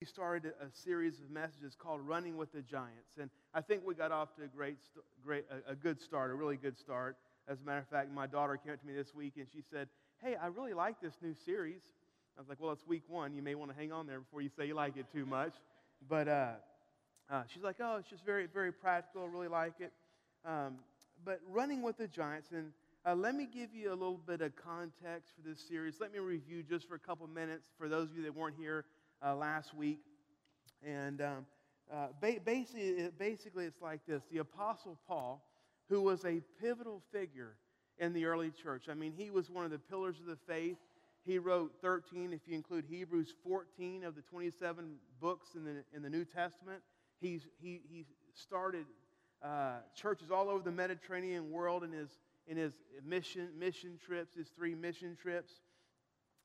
we started a, series of messages called Running with the Giants. And I think we got off to a great, great a, good start, a really good start. As a matter of fact, my daughter came up to me this week and she said, Hey, I really like this new series. I was like, Well, it's week one. You may want to hang on there before you say you like it too much. But uh, uh, she's like, Oh, it's just very, very practical. I really like it. Um, but Running with the Giants, and uh, let me give you a little bit of context for this series. Let me review just for a couple minutes for those of you that weren't here uh, last week. And um, uh, ba- basically, basically, it's like this the Apostle Paul, who was a pivotal figure in the early church, I mean, he was one of the pillars of the faith. He wrote 13, if you include Hebrews, 14 of the 27 books in the, in the New Testament. He's, he, he started uh, churches all over the Mediterranean world in his, in his mission, mission trips, his three mission trips.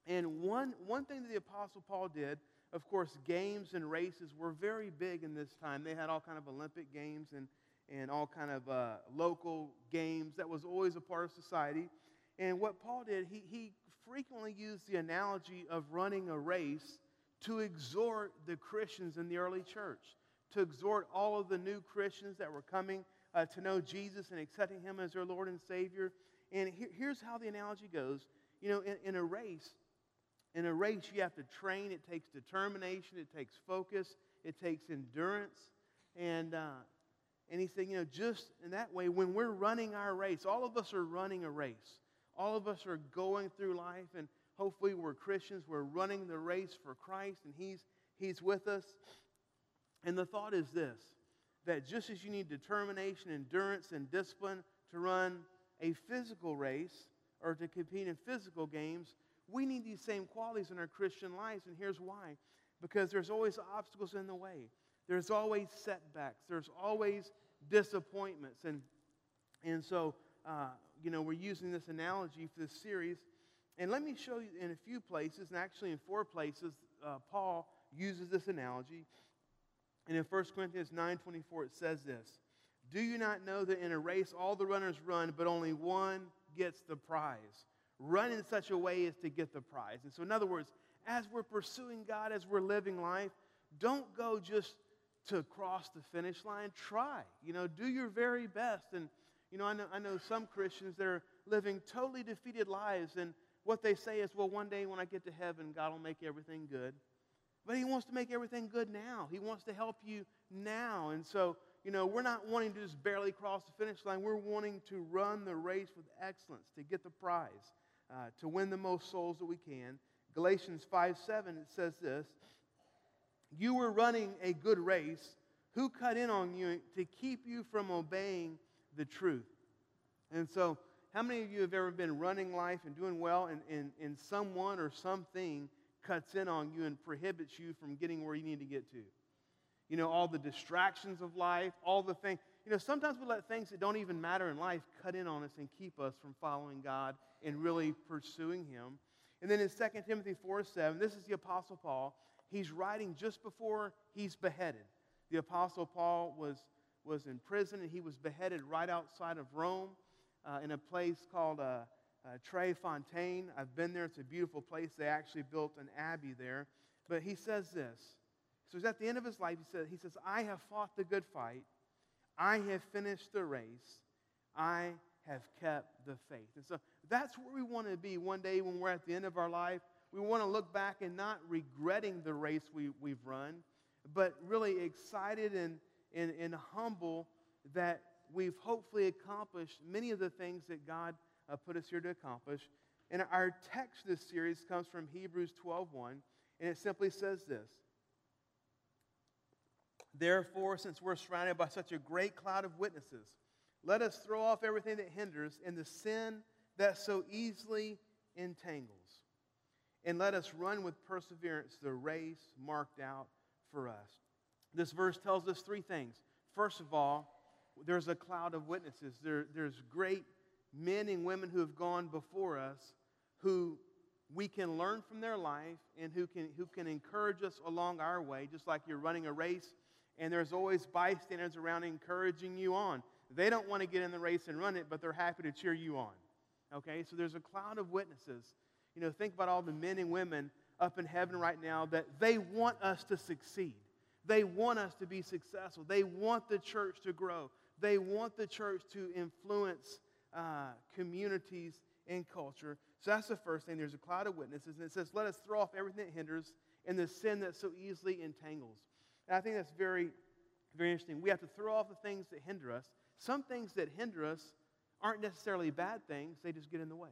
And one, one thing that the Apostle Paul did of course, games and races were very big in this time. They had all kind of Olympic games and, and all kind of uh, local games. That was always a part of society. And what Paul did, he, he frequently used the analogy of running a race to exhort the Christians in the early church, to exhort all of the new Christians that were coming uh, to know Jesus and accepting him as their Lord and Savior. And here's how the analogy goes. You know, in, in a race, in a race, you have to train. It takes determination. It takes focus. It takes endurance. And, uh, and he said, you know, just in that way, when we're running our race, all of us are running a race. All of us are going through life, and hopefully we're Christians. We're running the race for Christ, and he's, he's with us. And the thought is this that just as you need determination, endurance, and discipline to run a physical race or to compete in physical games, we need these same qualities in our Christian lives, and here's why. Because there's always obstacles in the way, there's always setbacks, there's always disappointments. And, and so, uh, you know, we're using this analogy for this series. And let me show you in a few places, and actually in four places, uh, Paul uses this analogy. And in 1 Corinthians 9:24 it says this, "Do you not know that in a race all the runners run, but only one gets the prize?" Run in such a way as to get the prize. And so, in other words, as we're pursuing God, as we're living life, don't go just to cross the finish line. Try. You know, do your very best. And, you know, I know, I know some Christians that are living totally defeated lives, and what they say is, well, one day when I get to heaven, God will make everything good. But He wants to make everything good now. He wants to help you now. And so, you know, we're not wanting to just barely cross the finish line. We're wanting to run the race with excellence to get the prize uh, to win the most souls that we can. Galatians 5 7, it says this You were running a good race. Who cut in on you to keep you from obeying the truth? And so, how many of you have ever been running life and doing well, and, and, and someone or something cuts in on you and prohibits you from getting where you need to get to? You know, all the distractions of life, all the things. You know, sometimes we let things that don't even matter in life cut in on us and keep us from following God and really pursuing Him. And then in 2 Timothy 4 7, this is the Apostle Paul. He's writing just before he's beheaded. The Apostle Paul was, was in prison and he was beheaded right outside of Rome uh, in a place called uh, uh, Tre Fontane. I've been there, it's a beautiful place. They actually built an abbey there. But he says this. So he's at the end of his life. He says, he says, I have fought the good fight. I have finished the race. I have kept the faith. And so that's where we want to be one day when we're at the end of our life. We want to look back and not regretting the race we, we've run, but really excited and, and, and humble that we've hopefully accomplished many of the things that God uh, put us here to accomplish. And our text this series comes from Hebrews 12:1, and it simply says this. Therefore, since we're surrounded by such a great cloud of witnesses, let us throw off everything that hinders and the sin that so easily entangles. And let us run with perseverance the race marked out for us. This verse tells us three things. First of all, there's a cloud of witnesses. There, there's great men and women who have gone before us who we can learn from their life and who can, who can encourage us along our way, just like you're running a race and there's always bystanders around encouraging you on. They don't want to get in the race and run it, but they're happy to cheer you on. Okay, so there's a cloud of witnesses. You know, think about all the men and women up in heaven right now that they want us to succeed. They want us to be successful. They want the church to grow. They want the church to influence uh, communities and culture. So that's the first thing. There's a cloud of witnesses, and it says, Let us throw off everything that hinders and the sin that so easily entangles. And I think that's very, very interesting. We have to throw off the things that hinder us. Some things that hinder us aren't necessarily bad things, they just get in the way.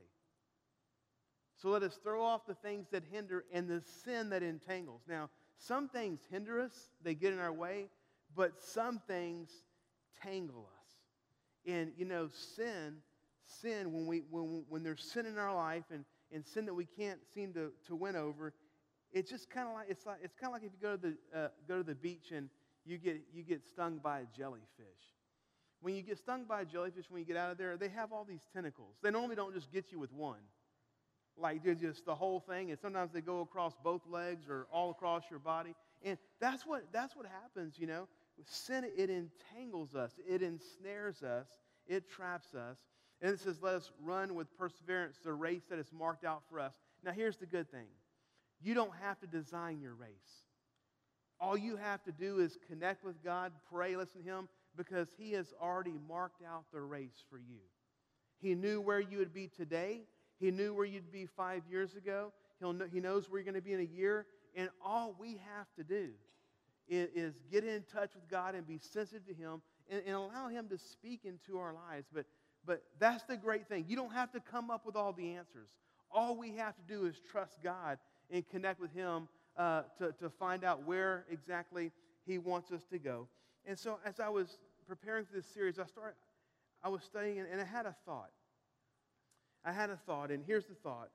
So let us throw off the things that hinder and the sin that entangles. Now, some things hinder us, they get in our way, but some things tangle us. And, you know, sin, sin, when, we, when, when there's sin in our life and, and sin that we can't seem to, to win over, it's just kind of like, it's like, it's kind of like if you go to the, uh, go to the beach and you get, you get stung by a jellyfish. When you get stung by a jellyfish, when you get out of there, they have all these tentacles. They normally don't just get you with one. Like they're just the whole thing and sometimes they go across both legs or all across your body. And that's what that's what happens you know? Sin it entangles us. It ensnares us. It traps us. And it says let us run with perseverance the race that is marked out for us. Now here's the good thing you don't have to design your race all you have to do is connect with god pray listen to him because he has already marked out the race for you he knew where you would be today he knew where you'd be five years ago. He'll know, he knows where you're going to be in a year. And all we have to do is, is get in touch with God and be sensitive to Him and, and allow Him to speak into our lives. But, but that's the great thing. You don't have to come up with all the answers. All we have to do is trust God and connect with Him uh, to, to find out where exactly He wants us to go. And so, as I was preparing for this series, I started, I was studying, and I had a thought. I had a thought, and here's the thought.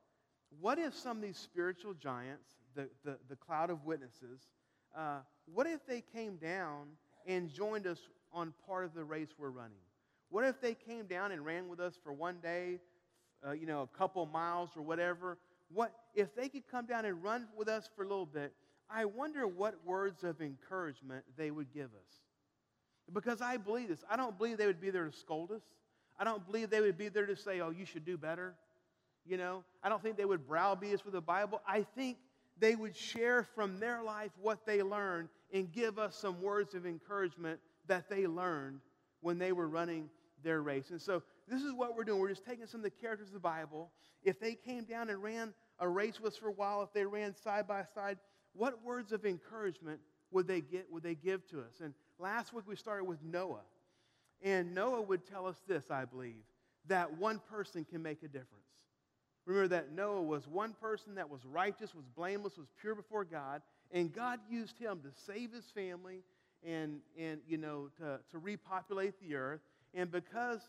What if some of these spiritual giants, the, the, the cloud of witnesses, uh, what if they came down and joined us on part of the race we're running? What if they came down and ran with us for one day, uh, you know, a couple miles or whatever? What if they could come down and run with us for a little bit? I wonder what words of encouragement they would give us. Because I believe this. I don't believe they would be there to scold us. I don't believe they would be there to say, oh, you should do better. You know, I don't think they would browbeat us with the Bible. I think they would share from their life what they learned and give us some words of encouragement that they learned when they were running their race. And so this is what we're doing. We're just taking some of the characters of the Bible. If they came down and ran a race with us for a while, if they ran side by side, what words of encouragement would they get would they give to us? And last week we started with Noah. And Noah would tell us this, I believe, that one person can make a difference. Remember that Noah was one person that was righteous, was blameless, was pure before God, and God used him to save his family and, and you know, to, to repopulate the earth. And because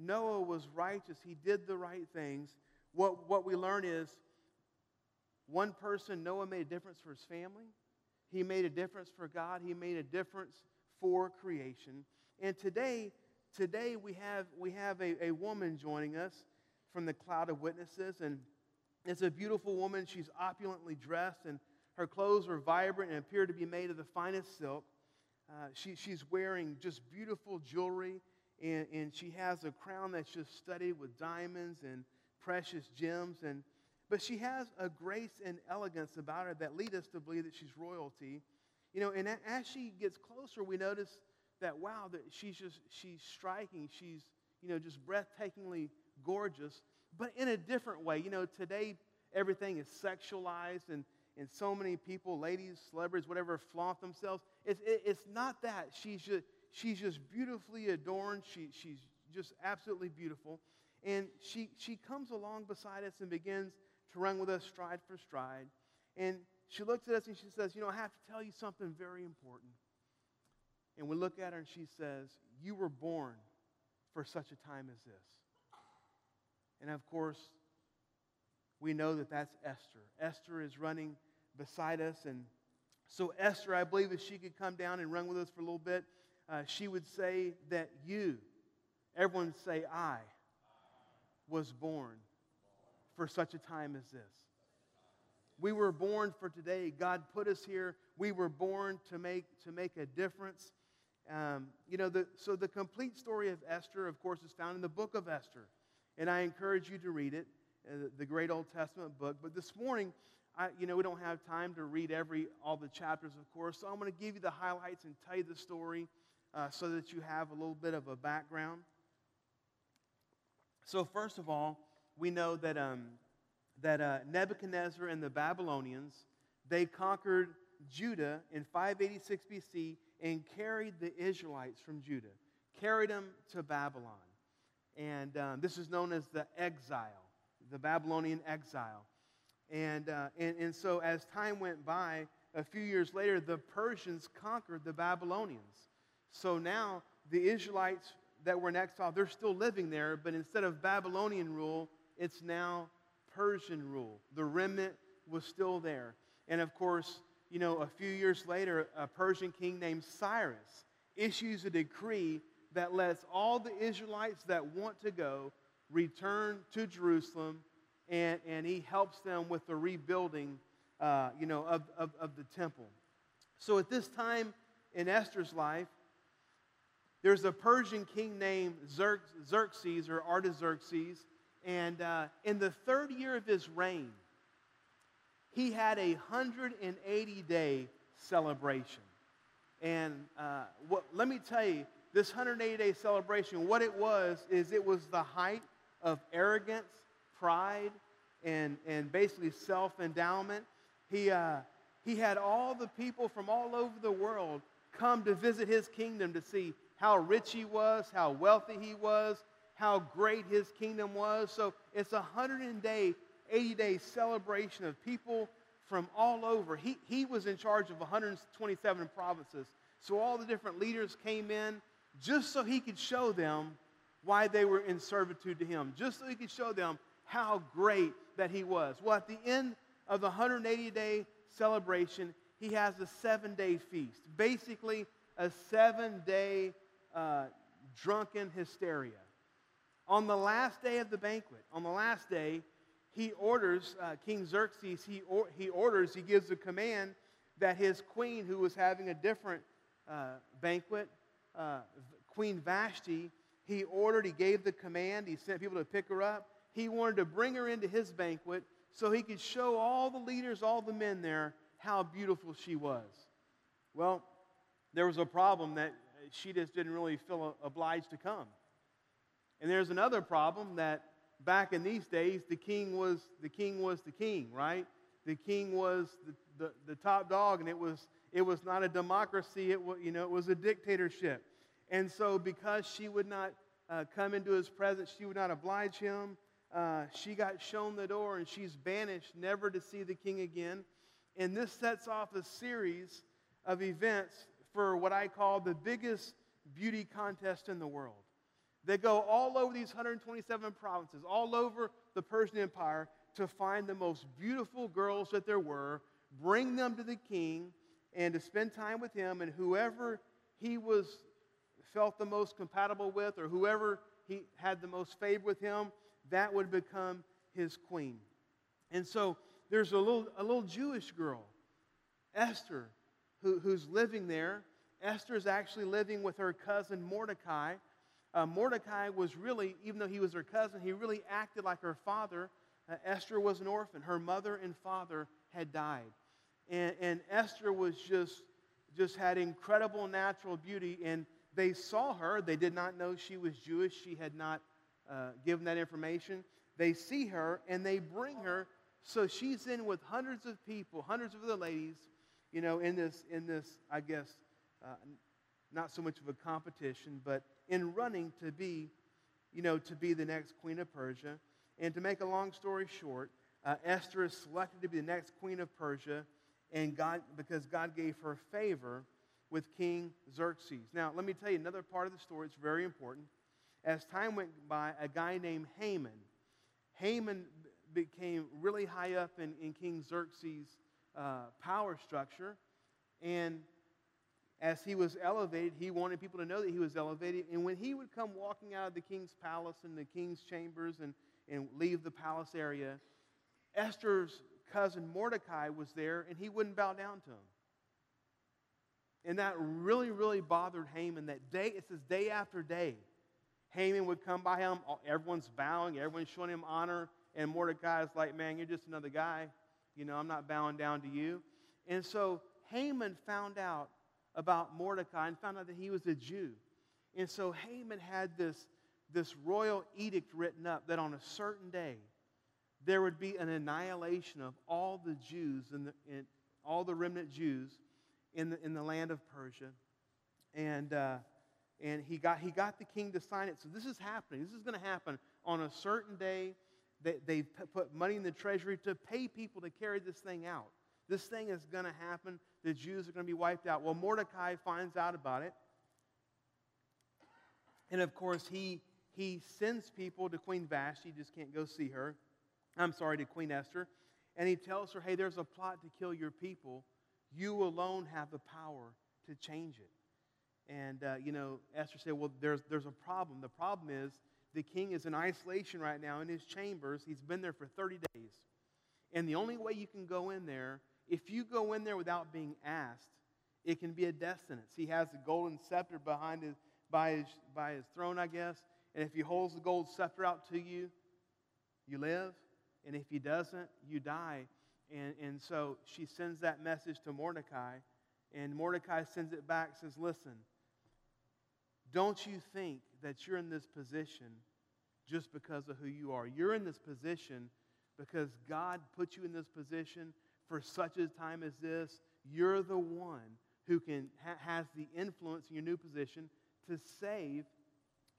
Noah was righteous, he did the right things. What, what we learn is one person, Noah made a difference for his family. He made a difference for God. He made a difference for creation. And today, today we have, we have a, a woman joining us from the cloud of witnesses. And it's a beautiful woman. She's opulently dressed, and her clothes are vibrant and appear to be made of the finest silk. Uh, she, she's wearing just beautiful jewelry, and, and she has a crown that's just studded with diamonds and precious gems. And, but she has a grace and elegance about her that lead us to believe that she's royalty. You know, and as she gets closer, we notice that wow, that she's just she's striking, she's you know just breathtakingly gorgeous, but in a different way. You know, today everything is sexualized and and so many people, ladies, celebrities, whatever, flaunt themselves. It's, it, it's not that. She's just, she's just beautifully adorned. She, she's just absolutely beautiful. And she, she comes along beside us and begins to run with us stride for stride. And she looks at us and she says, You know, I have to tell you something very important. And we look at her and she says, You were born for such a time as this. And of course, we know that that's Esther. Esther is running beside us. And so, Esther, I believe if she could come down and run with us for a little bit, uh, she would say that you, everyone say, I was born for such a time as this. We were born for today. God put us here. We were born to make, to make a difference. Um, you know, the, so the complete story of Esther, of course, is found in the book of Esther. And I encourage you to read it, uh, the great Old Testament book. But this morning, I, you know, we don't have time to read every all the chapters, of course. So I'm going to give you the highlights and tell you the story uh, so that you have a little bit of a background. So first of all, we know that um, that uh, Nebuchadnezzar and the Babylonians they conquered Judah in 586 BC and carried the Israelites from Judah, carried them to Babylon, and um, this is known as the exile, the Babylonian exile. And, uh, and, and so, as time went by, a few years later, the Persians conquered the Babylonians. So now the Israelites that were in exile, they're still living there, but instead of Babylonian rule, it's now Persian rule. The remnant was still there. And of course, you know, a few years later, a Persian king named Cyrus issues a decree that lets all the Israelites that want to go return to Jerusalem and, and he helps them with the rebuilding, uh, you know, of, of, of the temple. So at this time in Esther's life, there's a Persian king named Xerxes or Artaxerxes, and uh, in the third year of his reign, he had a 180 day celebration. And uh, what, let me tell you, this 180 day celebration, what it was, is it was the height of arrogance pride and, and basically self endowment. He, uh, he had all the people from all over the world come to visit his kingdom to see how rich he was, how wealthy he was, how great his kingdom was. So it's a 100 day, 80 day celebration of people from all over. He, he was in charge of 127 provinces. So all the different leaders came in just so he could show them why they were in servitude to him, just so he could show them how great that he was. Well, at the end of the 180 day celebration, he has a seven day feast. Basically, a seven day uh, drunken hysteria. On the last day of the banquet, on the last day, he orders, uh, King Xerxes, he, or, he orders, he gives a command that his queen, who was having a different uh, banquet, uh, Queen Vashti, he ordered, he gave the command, he sent people to pick her up he wanted to bring her into his banquet so he could show all the leaders, all the men there, how beautiful she was. Well, there was a problem that she just didn't really feel obliged to come. And there's another problem that back in these days, the king was the king was the king, right? The king was the, the, the top dog, and it was it was not a democracy. It was you know it was a dictatorship. And so, because she would not uh, come into his presence, she would not oblige him uh, she got shown the door and she's banished, never to see the king again. And this sets off a series of events for what I call the biggest beauty contest in the world. They go all over these 127 provinces, all over the Persian Empire, to find the most beautiful girls that there were, bring them to the king, and to spend time with him. And whoever he was felt the most compatible with, or whoever he had the most favor with him, that would become his queen. And so there's a little, a little Jewish girl, Esther, who, who's living there. Esther is actually living with her cousin Mordecai. Uh, Mordecai was really, even though he was her cousin, he really acted like her father. Uh, Esther was an orphan. Her mother and father had died. And, and Esther was just, just had incredible natural beauty. And they saw her. They did not know she was Jewish. She had not uh, give them that information. They see her and they bring her. So she's in with hundreds of people, hundreds of other ladies, you know, in this, in this, I guess, uh, not so much of a competition, but in running to be, you know, to be the next queen of Persia. And to make a long story short, uh, Esther is selected to be the next queen of Persia, and God, because God gave her favor with King Xerxes. Now, let me tell you another part of the story. It's very important as time went by, a guy named Haman. Haman became really high up in, in King Xerxes' uh, power structure. And as he was elevated, he wanted people to know that he was elevated. And when he would come walking out of the king's palace and the king's chambers and, and leave the palace area, Esther's cousin Mordecai was there and he wouldn't bow down to him. And that really, really bothered Haman that day. It says day after day. Haman would come by him. Everyone's bowing, everyone's showing him honor. And Mordecai is like, man, you're just another guy. You know, I'm not bowing down to you. And so Haman found out about Mordecai and found out that he was a Jew. And so Haman had this, this royal edict written up that on a certain day, there would be an annihilation of all the Jews and all the remnant Jews in the, in the land of Persia. And, uh, and he, got, he got the king to sign it. So this is happening. This is going to happen on a certain day. They, they put money in the treasury to pay people to carry this thing out. This thing is going to happen. The Jews are going to be wiped out. Well, Mordecai finds out about it. And of course, he, he sends people to Queen Vashti. He just can't go see her. I'm sorry, to Queen Esther. And he tells her, hey, there's a plot to kill your people. You alone have the power to change it. And, uh, you know, Esther said, well, there's, there's a problem. The problem is the king is in isolation right now in his chambers. He's been there for 30 days. And the only way you can go in there, if you go in there without being asked, it can be a death sentence. He has the golden scepter behind his, by, his, by his throne, I guess. And if he holds the gold scepter out to you, you live. And if he doesn't, you die. And, and so she sends that message to Mordecai. And Mordecai sends it back, says, Listen, don't you think that you're in this position just because of who you are? You're in this position because God put you in this position for such a time as this. You're the one who can ha- has the influence in your new position to save,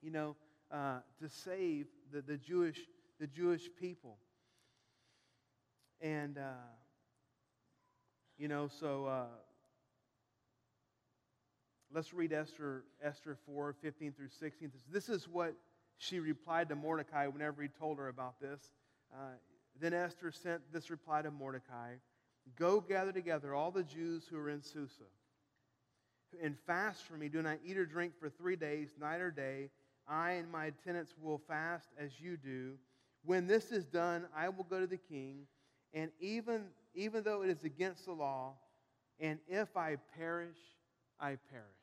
you know, uh, to save the, the Jewish the Jewish people. And uh, you know, so uh, let's read Esther Esther 4, 15 through 16. This is what she replied to Mordecai whenever he told her about this. Uh, then Esther sent this reply to Mordecai Go gather together all the Jews who are in Susa and fast for me. Do not eat or drink for three days, night or day. I and my attendants will fast as you do. When this is done, I will go to the king, and even, even though it is against the law, and if I perish, I perish.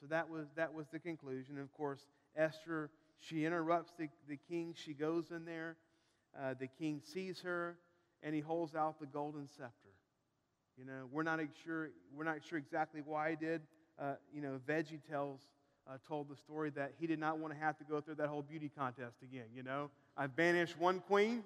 So that was, that was the conclusion. And of course, Esther, she interrupts the, the king. She goes in there. Uh, the king sees her, and he holds out the golden scepter. You know, we're not sure, we're not sure exactly why he did. Uh, you know, Veggie tells, uh, told the story that he did not want to have to go through that whole beauty contest again. You know, I banished one queen,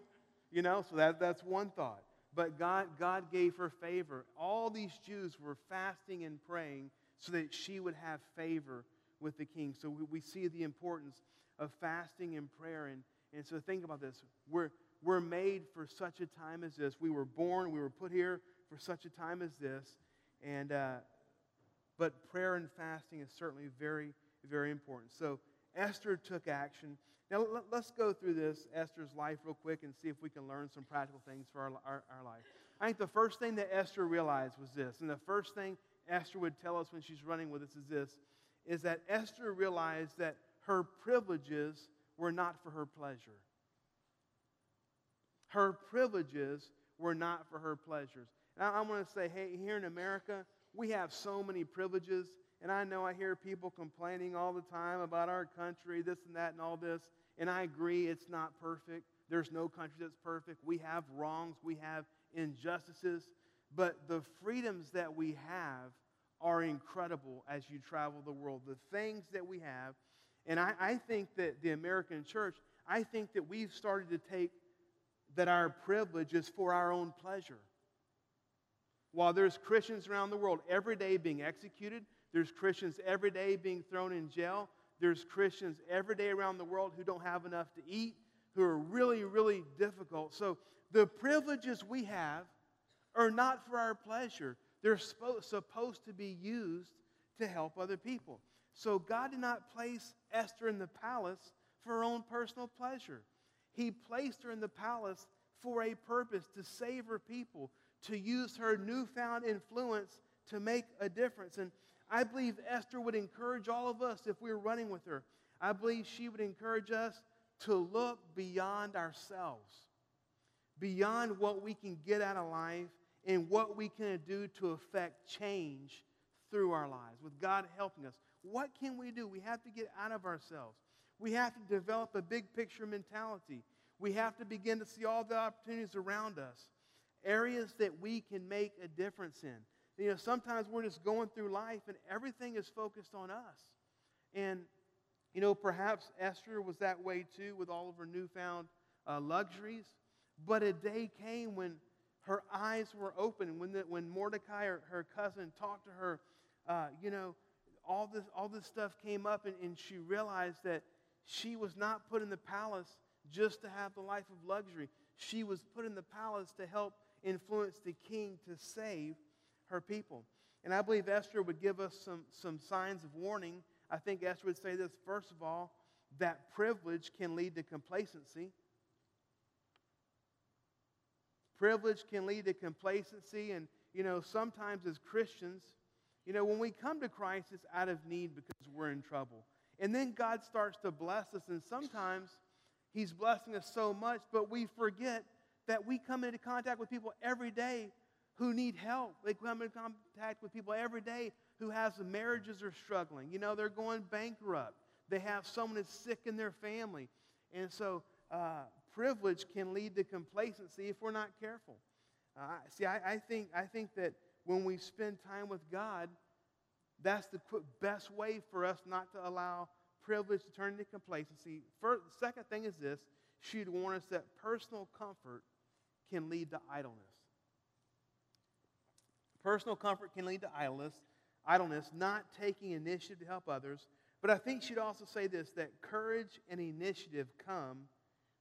you know, so that, that's one thought. But God, God gave her favor. All these Jews were fasting and praying so that she would have favor with the king. So we, we see the importance of fasting and prayer. And, and so think about this. We're, we're made for such a time as this. We were born, we were put here for such a time as this. And, uh, but prayer and fasting is certainly very, very important. So Esther took action. Now, let's go through this, Esther's life, real quick and see if we can learn some practical things for our, our, our life. I think the first thing that Esther realized was this, and the first thing Esther would tell us when she's running with us is this, is that Esther realized that her privileges were not for her pleasure. Her privileges were not for her pleasures. I want to say, hey, here in America, we have so many privileges. And I know I hear people complaining all the time about our country, this and that, and all this. And I agree, it's not perfect. There's no country that's perfect. We have wrongs, we have injustices. But the freedoms that we have are incredible as you travel the world. The things that we have. And I, I think that the American church, I think that we've started to take that our privilege is for our own pleasure. While there's Christians around the world every day being executed, there's Christians every day being thrown in jail, there's Christians every day around the world who don't have enough to eat, who are really, really difficult. So the privileges we have are not for our pleasure, they're supposed to be used to help other people. So God did not place Esther in the palace for her own personal pleasure. He placed her in the palace for a purpose to save her people, to use her newfound influence to make a difference. And I believe Esther would encourage all of us if we were running with her. I believe she would encourage us to look beyond ourselves, beyond what we can get out of life and what we can do to affect change through our lives, with God helping us. What can we do? We have to get out of ourselves. We have to develop a big picture mentality. We have to begin to see all the opportunities around us. areas that we can make a difference in. You know, sometimes we're just going through life and everything is focused on us. And, you know, perhaps Esther was that way too with all of her newfound uh, luxuries. But a day came when her eyes were open, when, the, when Mordecai, her, her cousin, talked to her, uh, you know, all this, all this stuff came up, and, and she realized that she was not put in the palace just to have the life of luxury. She was put in the palace to help influence the king to save her people. And I believe Esther would give us some, some signs of warning. I think Esther would say this first of all, that privilege can lead to complacency. Privilege can lead to complacency. And, you know, sometimes as Christians, you know, when we come to Christ, it's out of need because we're in trouble. And then God starts to bless us, and sometimes He's blessing us so much, but we forget that we come into contact with people every day who need help. They come into contact with people every day who has marriages are struggling. You know, they're going bankrupt. They have someone that's sick in their family. And so uh, privilege can lead to complacency if we're not careful. Uh, see, I, I, think, I think that when we spend time with God, that's the best way for us not to allow privilege to turn into complacency. First, second thing is this she'd warn us that personal comfort can lead to idleness. Personal comfort can lead to idleness, idleness, not taking initiative to help others. But I think she'd also say this that courage and initiative come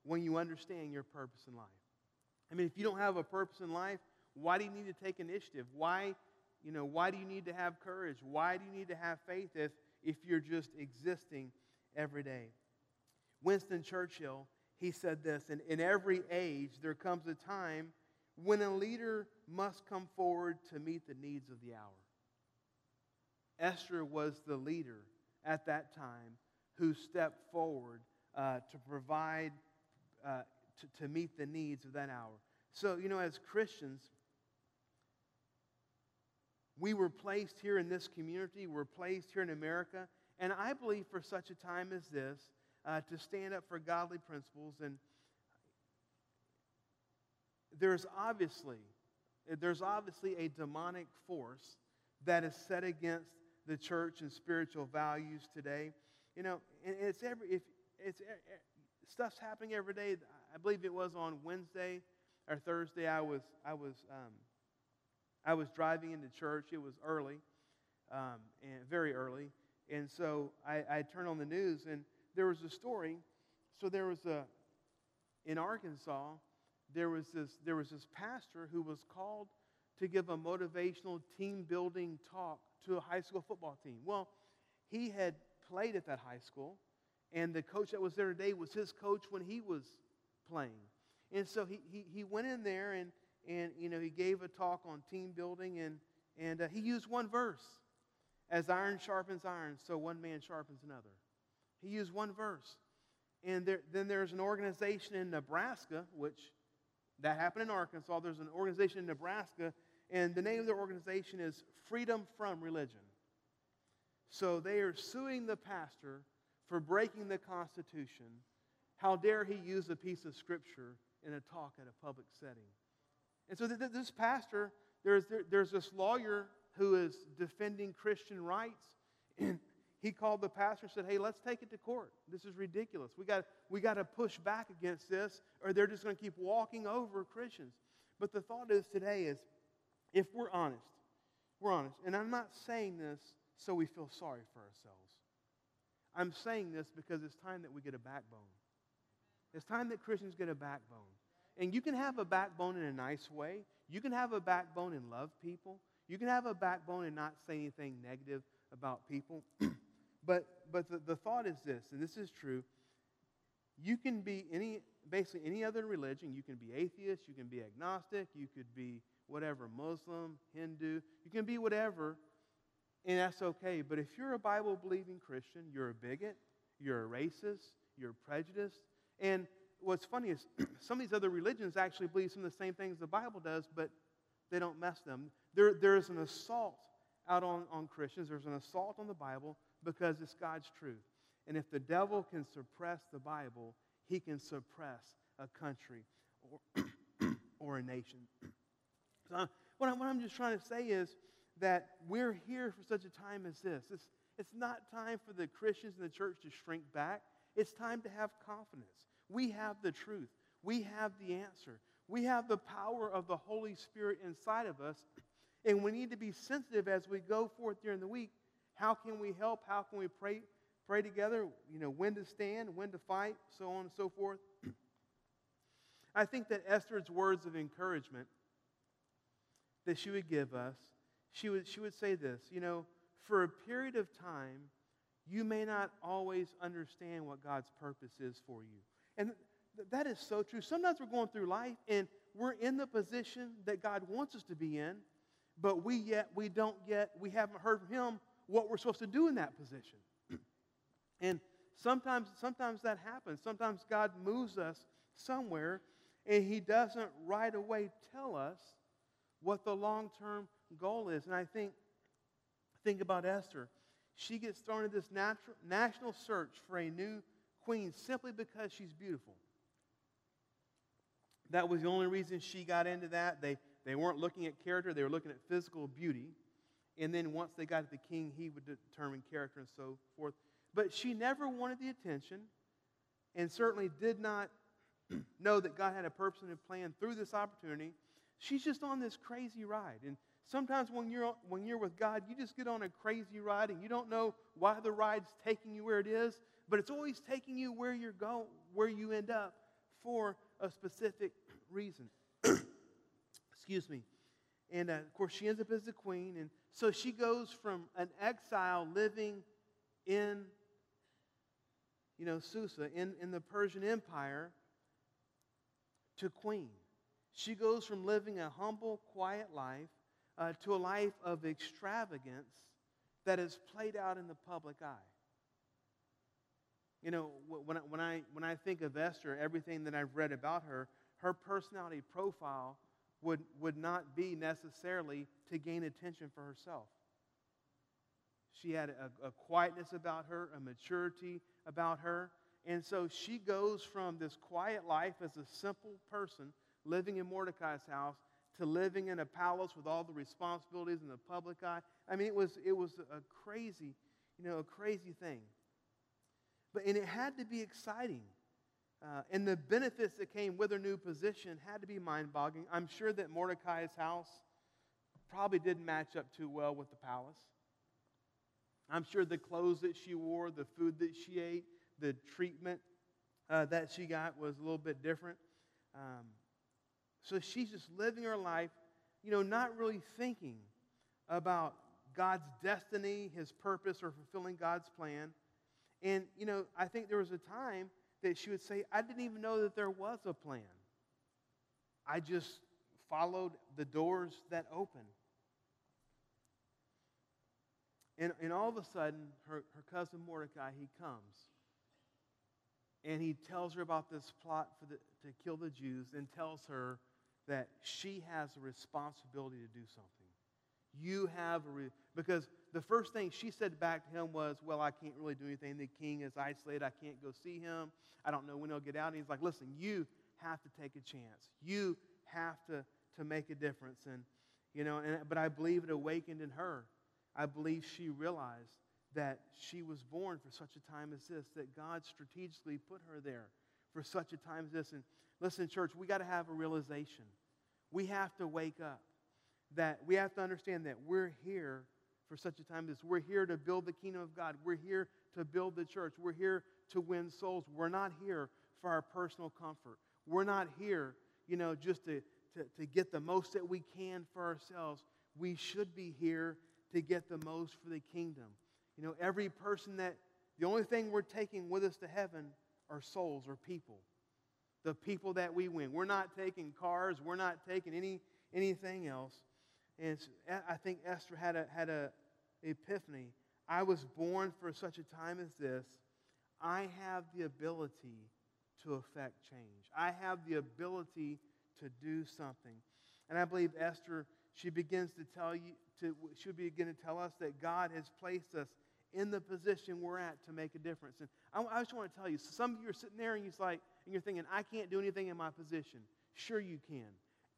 when you understand your purpose in life. I mean, if you don't have a purpose in life, why do you need to take initiative? Why, you know, why do you need to have courage? Why do you need to have faith if, if you're just existing every day? Winston Churchill, he said this in, in every age, there comes a time when a leader must come forward to meet the needs of the hour. Esther was the leader at that time who stepped forward uh, to provide, uh, to, to meet the needs of that hour. So, you know, as Christians, we were placed here in this community, we're placed here in America, and I believe for such a time as this, uh, to stand up for godly principles. And there's obviously, there's obviously a demonic force that is set against the church and spiritual values today. You know, and it's every, if it's, stuff's happening every day. I believe it was on Wednesday or Thursday. I was, I was, um, I was driving into church. It was early, um, and very early. And so I, I turned on the news, and there was a story. So there was a, in Arkansas, there was this, there was this pastor who was called to give a motivational team building talk to a high school football team. Well, he had played at that high school, and the coach that was there today was his coach when he was playing. And so he, he, he went in there and and you know he gave a talk on team building and and uh, he used one verse as iron sharpens iron so one man sharpens another. He used one verse. And there, then there's an organization in nebraska which that happened in arkansas there's an organization in nebraska and the name of the organization is freedom from religion. So they are suing the pastor for breaking the constitution how dare he use a piece of scripture in a talk at a public setting and so th- this pastor, there's, there, there's this lawyer who is defending Christian rights, and he called the pastor and said, Hey, let's take it to court. This is ridiculous. We got, we got to push back against this, or they're just going to keep walking over Christians. But the thought is today is if we're honest, we're honest, and I'm not saying this so we feel sorry for ourselves. I'm saying this because it's time that we get a backbone. It's time that Christians get a backbone. And you can have a backbone in a nice way. You can have a backbone and love people. You can have a backbone and not say anything negative about people. but but the, the thought is this, and this is true. You can be any basically any other religion. You can be atheist, you can be agnostic, you could be whatever, Muslim, Hindu, you can be whatever, and that's okay. But if you're a Bible believing Christian, you're a bigot, you're a racist, you're prejudiced, and what's funny is some of these other religions actually believe some of the same things the Bible does, but they don't mess them. There, there's an assault out on, on Christians, there's an assault on the Bible because it's God's truth. And if the devil can suppress the Bible, he can suppress a country or, or a nation. So what, I, what I'm just trying to say is that we're here for such a time as this. It's, it's not time for the Christians in the church to shrink back. It's time to have confidence. We have the truth. We have the answer. We have the power of the Holy Spirit inside of us. And we need to be sensitive as we go forth during the week. How can we help? How can we pray, pray together? You know, when to stand, when to fight, so on and so forth. I think that Esther's words of encouragement that she would give us, she would, she would say this, you know, for a period of time, you may not always understand what God's purpose is for you. And th- that is so true. Sometimes we're going through life and we're in the position that God wants us to be in, but we yet we don't yet we haven't heard from him what we're supposed to do in that position. and sometimes sometimes that happens. Sometimes God moves us somewhere and he doesn't right away tell us what the long-term goal is. And I think think about Esther. She gets thrown into this natural, national search for a new queen simply because she's beautiful. That was the only reason she got into that. They, they weren't looking at character, they were looking at physical beauty. And then once they got to the king, he would determine character and so forth. But she never wanted the attention and certainly did not know that God had a purpose and a plan through this opportunity. She's just on this crazy ride. And sometimes when you're, when you're with God, you just get on a crazy ride and you don't know why the ride's taking you where it is, but it's always taking you where you're going, where you end up for a specific reason. Excuse me. And uh, of course, she ends up as the queen. And so she goes from an exile living in, you know, Susa, in, in the Persian Empire, to queen. She goes from living a humble, quiet life uh, to a life of extravagance that is played out in the public eye. You know, when I, when, I, when I think of Esther, everything that I've read about her, her personality profile would, would not be necessarily to gain attention for herself. She had a, a quietness about her, a maturity about her. And so she goes from this quiet life as a simple person living in Mordecai's house to living in a palace with all the responsibilities in the public eye. I mean, it was, it was a crazy, you know, a crazy thing. But, and it had to be exciting. Uh, and the benefits that came with her new position had to be mind boggling. I'm sure that Mordecai's house probably didn't match up too well with the palace. I'm sure the clothes that she wore, the food that she ate, the treatment uh, that she got was a little bit different. Um, so she's just living her life, you know, not really thinking about God's destiny, his purpose, or fulfilling God's plan. And, you know, I think there was a time that she would say, I didn't even know that there was a plan. I just followed the doors that opened. And, and all of a sudden, her, her cousin Mordecai, he comes. And he tells her about this plot for the, to kill the Jews and tells her that she has a responsibility to do something. You have a, re- because the first thing she said back to him was, Well, I can't really do anything. The king is isolated. I can't go see him. I don't know when he'll get out. And he's like, Listen, you have to take a chance. You have to, to make a difference. And, you know, and, but I believe it awakened in her. I believe she realized that she was born for such a time as this, that God strategically put her there for such a time as this. And listen, church, we got to have a realization. We have to wake up. That we have to understand that we're here for such a time as this. We're here to build the kingdom of God. We're here to build the church. We're here to win souls. We're not here for our personal comfort. We're not here, you know, just to, to, to get the most that we can for ourselves. We should be here to get the most for the kingdom. You know, every person that, the only thing we're taking with us to heaven are souls or people. The people that we win. We're not taking cars. We're not taking any, anything else. And I think Esther had a, had a epiphany. I was born for such a time as this. I have the ability to affect change. I have the ability to do something. And I believe Esther, she begins to tell you, to, she begin to tell us that God has placed us in the position we're at to make a difference. And I, I just want to tell you, some of you are sitting there and you're like, and you're thinking, I can't do anything in my position. Sure, you can.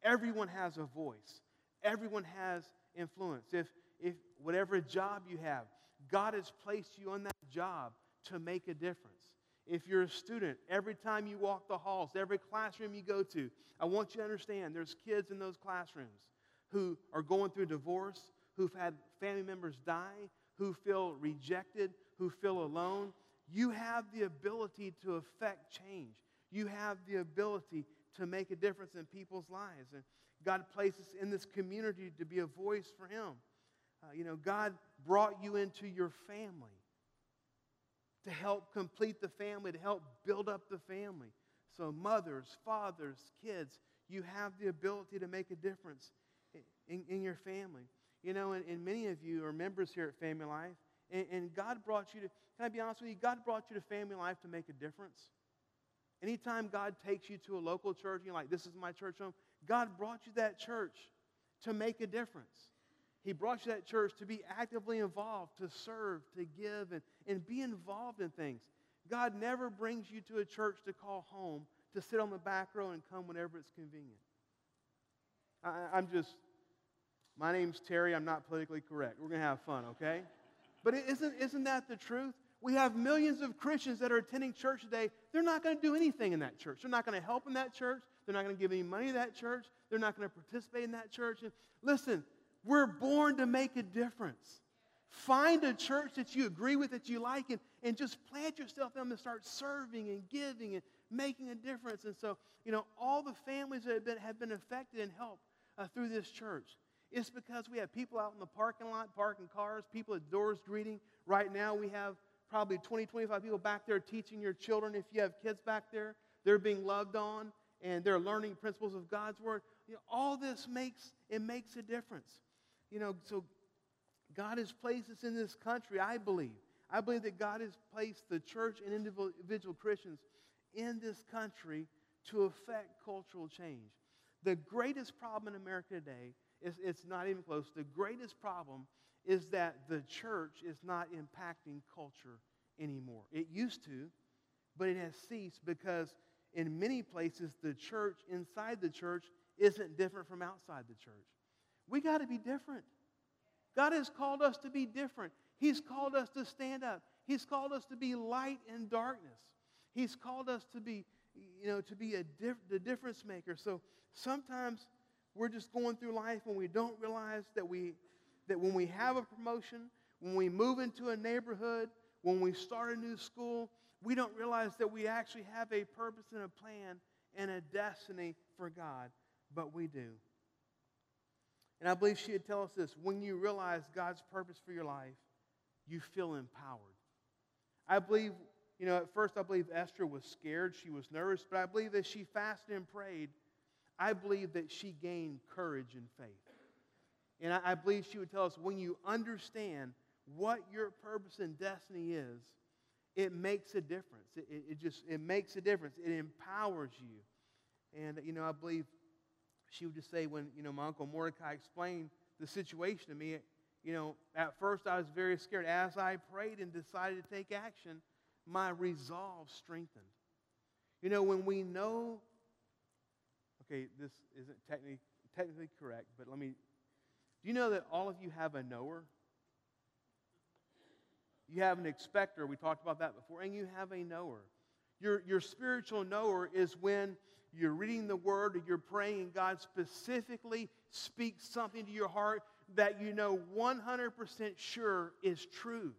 Everyone has a voice. Everyone has influence. If, if whatever job you have, God has placed you on that job to make a difference. If you're a student, every time you walk the halls, every classroom you go to, I want you to understand there's kids in those classrooms who are going through divorce, who've had family members die, who feel rejected, who feel alone. You have the ability to affect change. You have the ability to make a difference in people's lives. And God places in this community to be a voice for Him. Uh, you know, God brought you into your family to help complete the family, to help build up the family. So, mothers, fathers, kids, you have the ability to make a difference in, in your family. You know, and, and, many of you are members here at Family Life, and, and God brought you to, can I be honest with you? God brought you to Family Life to make a difference. Anytime God takes you to a local church, you're like, this is my church home, God brought you that church to make a difference. He brought you that church to be actively involved, to serve, to give, and, and be involved in things. God never brings you to a church to call home, to sit on the back row and come whenever it's convenient. I, I'm just, my name's Terry. I'm not politically correct. We're going to have fun, okay? But isn't, isn't that the truth? We have millions of Christians that are attending church today. They're not going to do anything in that church. They're not going to help in that church. They're not going to give any money to that church. They're not going to participate in that church. And listen, we're born to make a difference. Find a church that you agree with, that you like, and, and just plant yourself in them and start serving and giving and making a difference. And so, you know, all the families that have been, have been affected and helped uh, through this church. It's because we have people out in the parking lot parking cars, people at doors greeting. Right now, we have probably 20, 25 people back there teaching your children. If you have kids back there, they're being loved on and they're learning principles of God's word. You know, all this makes it makes a difference. You know, so God has placed us in this country, I believe. I believe that God has placed the church and individual Christians in this country to affect cultural change. The greatest problem in America today is it's not even close. The greatest problem is that the church is not impacting culture anymore. It used to, but it has ceased because in many places the church inside the church isn't different from outside the church. We got to be different. God has called us to be different. He's called us to stand up. He's called us to be light in darkness. He's called us to be, you know, to be a diff- the difference maker. So sometimes we're just going through life and we don't realize that we that when we have a promotion, when we move into a neighborhood, when we start a new school, we don't realize that we actually have a purpose and a plan and a destiny for God, but we do. And I believe she would tell us this when you realize God's purpose for your life, you feel empowered. I believe, you know, at first I believe Esther was scared, she was nervous, but I believe that she fasted and prayed, I believe that she gained courage and faith. And I, I believe she would tell us when you understand what your purpose and destiny is, it makes a difference. It, it, it just it makes a difference. It empowers you. And you know, I believe she would just say when, you know, my uncle Mordecai explained the situation to me, you know, at first I was very scared. As I prayed and decided to take action, my resolve strengthened. You know, when we know, okay, this isn't technically, technically correct, but let me, do you know that all of you have a knower? You have an expector. We talked about that before. And you have a knower. Your, your spiritual knower is when you're reading the word or you're praying and God specifically speaks something to your heart that you know 100% sure is true.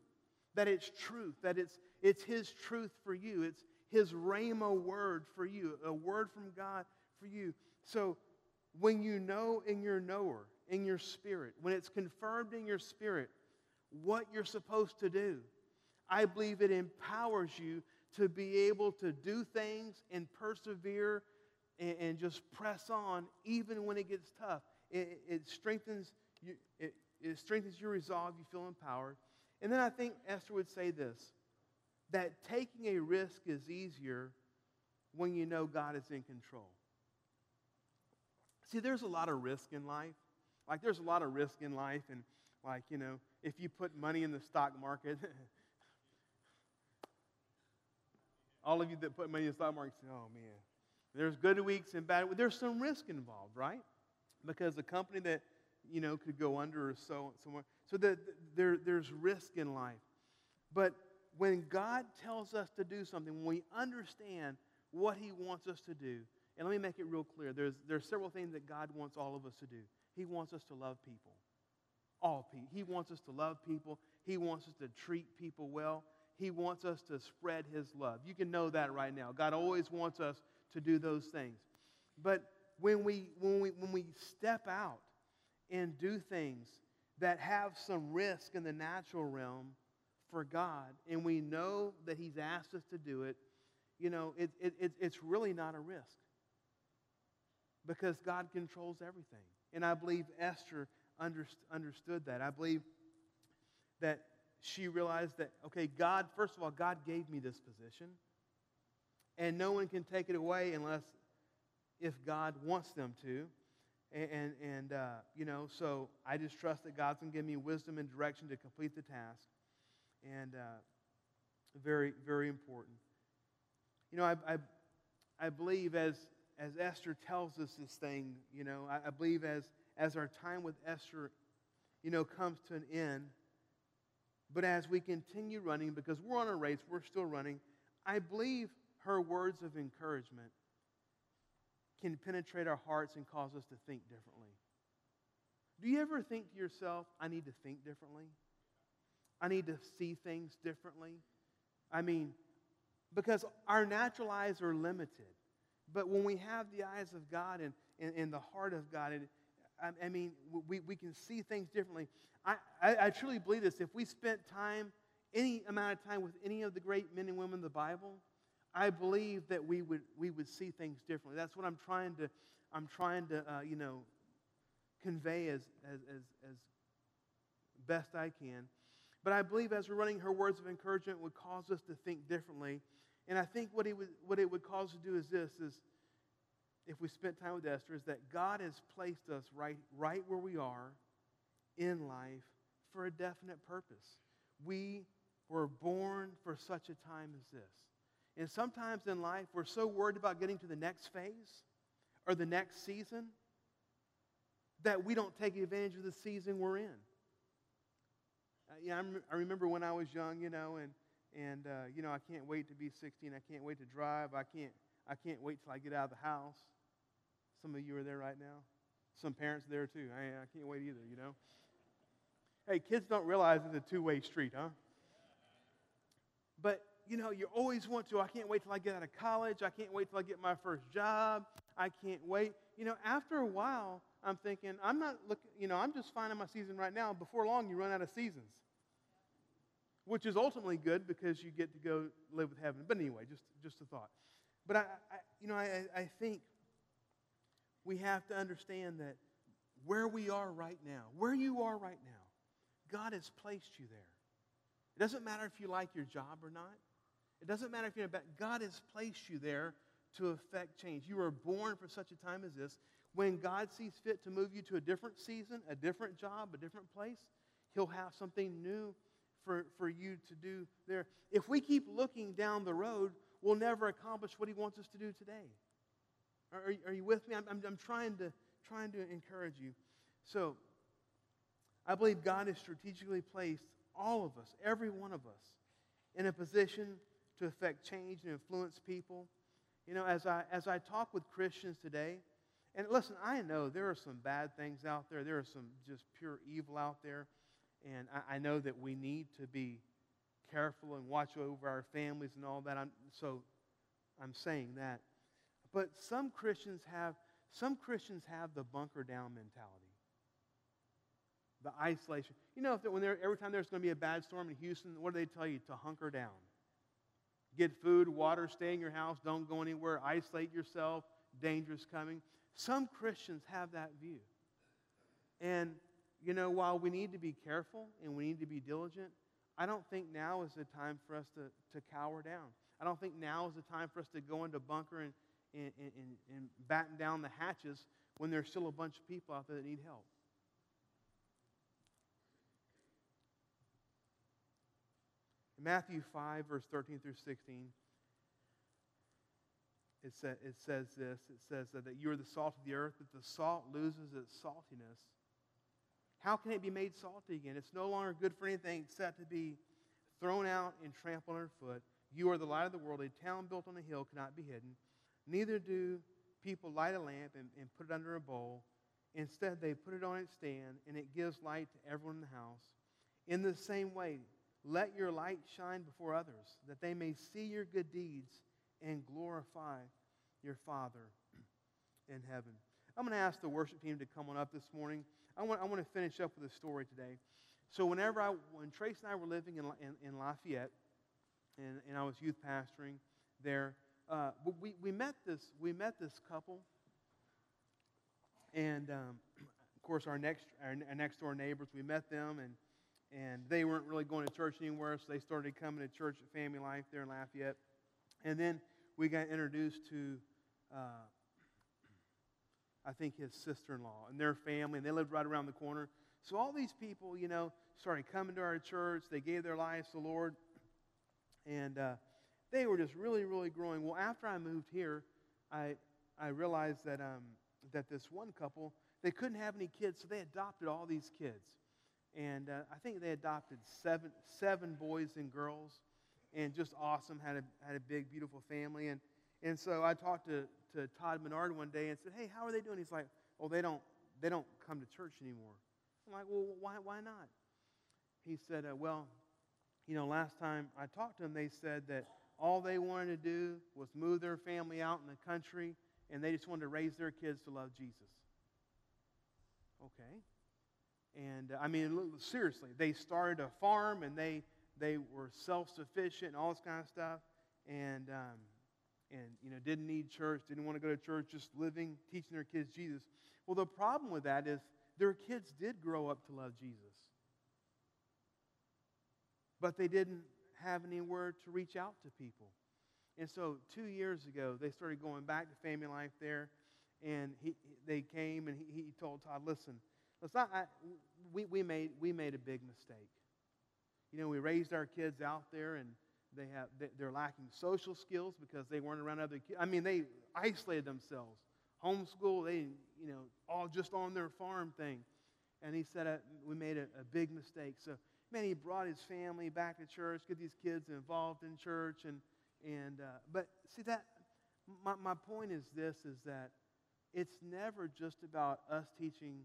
That it's truth, that it's, it's His truth for you. It's His Rhema word for you, a word from God for you. So when you know in your knower, in your spirit, when it's confirmed in your spirit what you're supposed to do, I believe it empowers you to be able to do things and persevere and, and just press on even when it gets tough. It, it strengthens you, it, it strengthens your resolve. You feel empowered. And then I think Esther would say this that taking a risk is easier when you know God is in control. See, there's a lot of risk in life. Like, there's a lot of risk in life, and like, you know, if you put money in the stock market, all of you that put money in the stock market say, oh man, there's good weeks and bad weeks. There's some risk involved, right? Because the company that you know, could go under or so somewhere. So that there, there's risk in life. But when God tells us to do something, when we understand what He wants us to do, and let me make it real clear there's, there's several things that God wants all of us to do. He wants us to love people, all people. He wants us to love people, He wants us to treat people well. He wants us to spread His love. You can know that right now. God always wants us to do those things. But when we, when we, when we step out and do things that have some risk in the natural realm for God, and we know that He's asked us to do it, you know, it, it, it, it's really not a risk because God controls everything. And I believe Esther understood that. I believe that she realized that, okay, God, first of all, God gave me this position, and no one can take it away unless if God wants them to. And, and, uh, you know, so I just trust that God's going to give me wisdom and direction to complete the task. And uh, very, very important. You know, I, I, I believe as, as Esther tells us this thing, you know, I, I believe as, as our time with Esther, you know, comes to an end, but as we continue running, because we're on a race, we're still running, I believe her words of encouragement can penetrate our hearts and cause us to think differently. Do you ever think to yourself, I need to think differently? I need to see things differently? I mean, because our natural eyes are limited. But when we have the eyes of God and, and, and the heart of God, and, I, I mean, we, we can see things differently. I, I, I truly believe this. If we spent time, any amount of time with any of the great men and women of the Bible, I believe that we would, we would see things differently. That's what I'm trying to, I'm trying to uh, you know, convey as, as, as, as best I can. But I believe as we're running her words of encouragement would cause us to think differently. And I think what it would, what it would cause us to do is this, is if we spent time with Esther, is that God has placed us right, right where we are in life for a definite purpose. We were born for such a time as this. And sometimes in life, we're so worried about getting to the next phase or the next season that we don't take advantage of the season we're in. Uh, yeah, I'm, i remember when I was young, you know, and, and uh, you know, I can't wait to be 16. I can't wait to drive. I can't, I can't wait till I get out of the house. Some of you are there right now. Some parents there too. I, I can't wait either, you know. Hey, kids don't realize it's a two way street, huh? But, you know, you always want to. I can't wait till I get out of college. I can't wait till I get my first job. I can't wait. You know, after a while, I'm thinking, I'm not looking, you know, I'm just finding my season right now. Before long, you run out of seasons, which is ultimately good because you get to go live with heaven. But anyway, just, just a thought. But I, I you know, I, I think we have to understand that where we are right now, where you are right now, God has placed you there. It doesn't matter if you like your job or not. It doesn't matter if you're about, God has placed you there to affect change. You were born for such a time as this. When God sees fit to move you to a different season, a different job, a different place, He'll have something new for, for you to do there. If we keep looking down the road, we'll never accomplish what He wants us to do today. Are, are you with me? I'm, I'm, I'm trying, to, trying to encourage you. So, I believe God has strategically placed all of us, every one of us, in a position to affect change and influence people. You know, as I, as I talk with Christians today, and listen, I know there are some bad things out there, there are some just pure evil out there, and I, I know that we need to be careful and watch over our families and all that. I'm, so I'm saying that. But some Christians have some Christians have the bunker down mentality. The isolation. You know, if when every time there's going to be a bad storm in Houston, what do they tell you? To hunker down. Get food, water, stay in your house, don't go anywhere, isolate yourself, dangerous coming. Some Christians have that view. And, you know, while we need to be careful and we need to be diligent, I don't think now is the time for us to, to cower down. I don't think now is the time for us to go into bunker and, and, and, and batten down the hatches when there's still a bunch of people out there that need help. In Matthew 5, verse 13 through 16, it, it says this it says that, that you are the salt of the earth, that the salt loses its saltiness How can it be made salty again? It's no longer good for anything except to be thrown out and trampled underfoot. You are the light of the world. A town built on a hill cannot be hidden. Neither do people light a lamp and, and put it under a bowl. Instead, they put it on its stand, and it gives light to everyone in the house. In the same way, let your light shine before others, that they may see your good deeds and glorify your Father in heaven. I'm going to ask the worship team to come on up this morning. I want, I want to finish up with a story today. So, whenever I, when Trace and I were living in, in, in Lafayette, and, and I was youth pastoring there, uh, we, we, met this, we met this couple. And um, of course, our next, our, our next door neighbors, we met them, and, and they weren't really going to church anywhere, so they started coming to church at Family Life there in Lafayette. And then we got introduced to, uh, I think, his sister in law and their family, and they lived right around the corner. So all these people, you know, started coming to our church. They gave their lives to the Lord. And uh, they were just really, really growing. Well, after I moved here, I, I realized that, um, that this one couple, they couldn't have any kids, so they adopted all these kids. And uh, I think they adopted seven, seven boys and girls, and just awesome, had a, had a big, beautiful family. And, and so I talked to, to Todd Menard one day and said, hey, how are they doing? He's like, oh, they don't, they don't come to church anymore. I'm like, well, why, why not? He said, uh, well, you know, last time I talked to them, they said that all they wanted to do was move their family out in the country and they just wanted to raise their kids to love Jesus. Okay. And uh, I mean, seriously, they started a farm and they, they were self sufficient and all this kind of stuff. And, um, and, you know, didn't need church, didn't want to go to church, just living, teaching their kids Jesus. Well, the problem with that is their kids did grow up to love Jesus. But they didn't have anywhere to reach out to people. And so two years ago, they started going back to family life there. And he, they came and he, he told Todd, listen, let's not, I, we, we, made, we made a big mistake. You know, we raised our kids out there and they have, they're lacking social skills because they weren't around other kids. I mean, they isolated themselves. Homeschool, they, you know, all just on their farm thing. And he said, uh, we made a, a big mistake. So man, he brought his family back to church, get these kids involved in church. And, and uh, but see that, my, my point is this, is that it's never just about us teaching.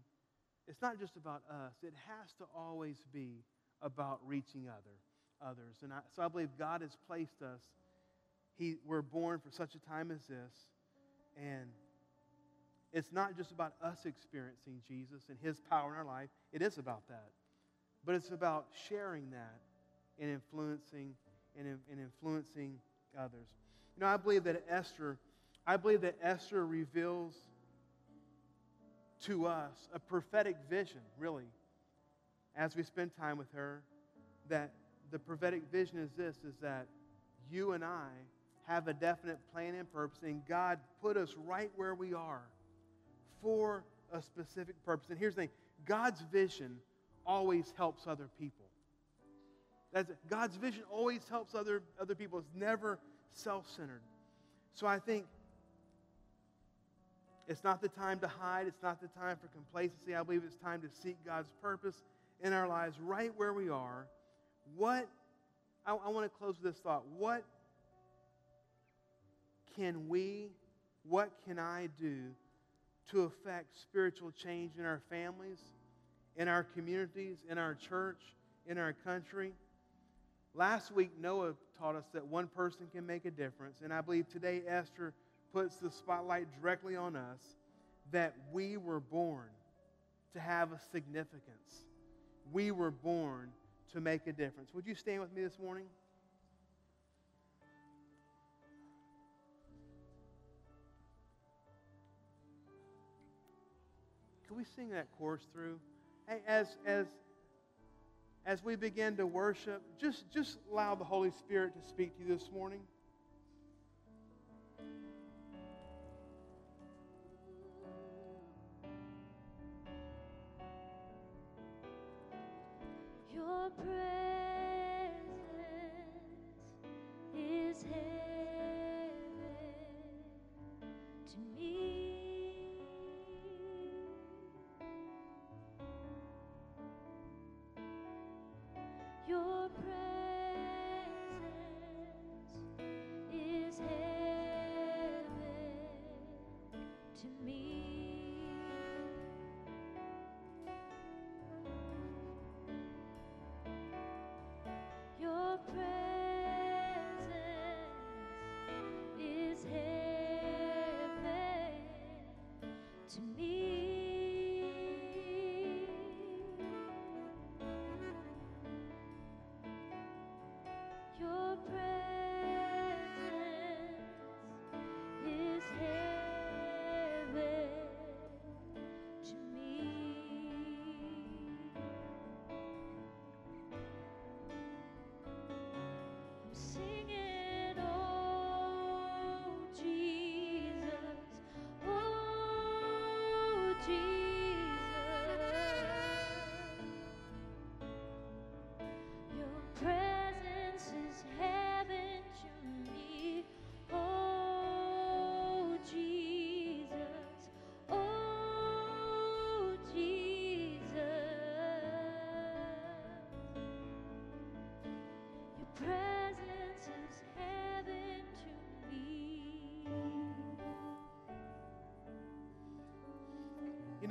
It's not just about us. It has to always be about reaching other, others. And I, so I believe God has placed us. He, we're born for such a time as this. And it's not just about us experiencing Jesus and his power in our life. It is about that but it's about sharing that and influencing and, and influencing others. You know, I believe that Esther, I believe that Esther reveals to us a prophetic vision, really, as we spend time with her, that the prophetic vision is this, is that you and I have a definite plan and purpose, and God put us right where we are for a specific purpose. And here's the thing God's vision always helps other people. That's, God's vision always helps other, other people. It's never self centered. So I think it's not the time to hide, it's not the time for complacency. I believe it's time to seek God's purpose in our lives right where we are. What, I, I want to close with this thought. What can we, what can I do to affect spiritual change in our families? in our communities, in our church, in our country. Last week, Noah taught us that one person can make a difference. And I believe today, Esther puts the spotlight directly on us that we were born to have a significance. We were born to make a difference. Would you stand with me this morning? Can we sing that chorus through? Hey, as, as, as we begin to worship, just, just allow the Holy Spirit to speak to you this morning. Your presence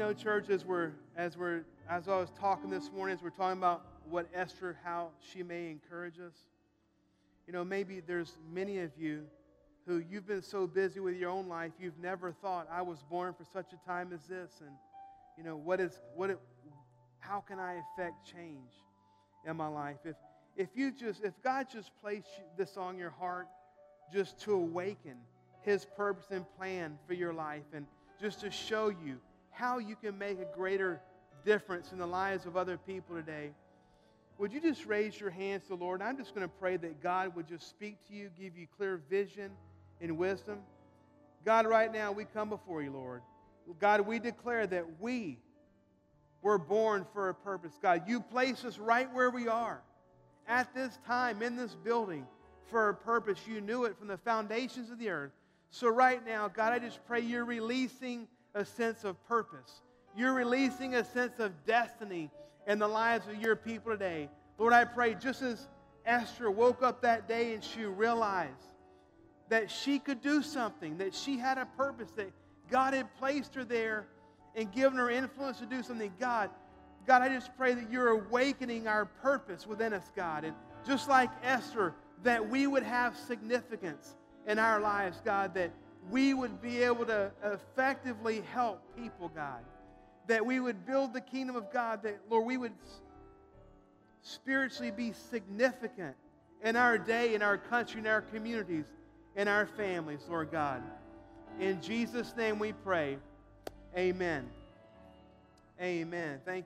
know, church, as we're as we're as I was talking this morning, as we're talking about what Esther, how she may encourage us. You know, maybe there's many of you who you've been so busy with your own life, you've never thought I was born for such a time as this, and you know what is what it, how can I affect change in my life? If if you just if God just placed this on your heart, just to awaken His purpose and plan for your life, and just to show you how you can make a greater difference in the lives of other people today. Would you just raise your hands to the Lord? I'm just going to pray that God would just speak to you, give you clear vision and wisdom. God, right now we come before you, Lord. God, we declare that we were born for a purpose. God, you place us right where we are at this time in this building for a purpose. You knew it from the foundations of the earth. So, right now, God, I just pray you're releasing a sense of purpose. You're releasing a sense of destiny in the lives of your people today. Lord, I pray just as Esther woke up that day and she realized that she could do something, that she had a purpose, that God had placed her there and given her influence to do something. God, God, I just pray that you're awakening our purpose within us, God. And just like Esther, that we would have significance in our lives, God, that we would be able to effectively help people, God. That we would build the kingdom of God, that, Lord, we would spiritually be significant in our day, in our country, in our communities, in our families, Lord God. In Jesus' name we pray. Amen. Amen. Thank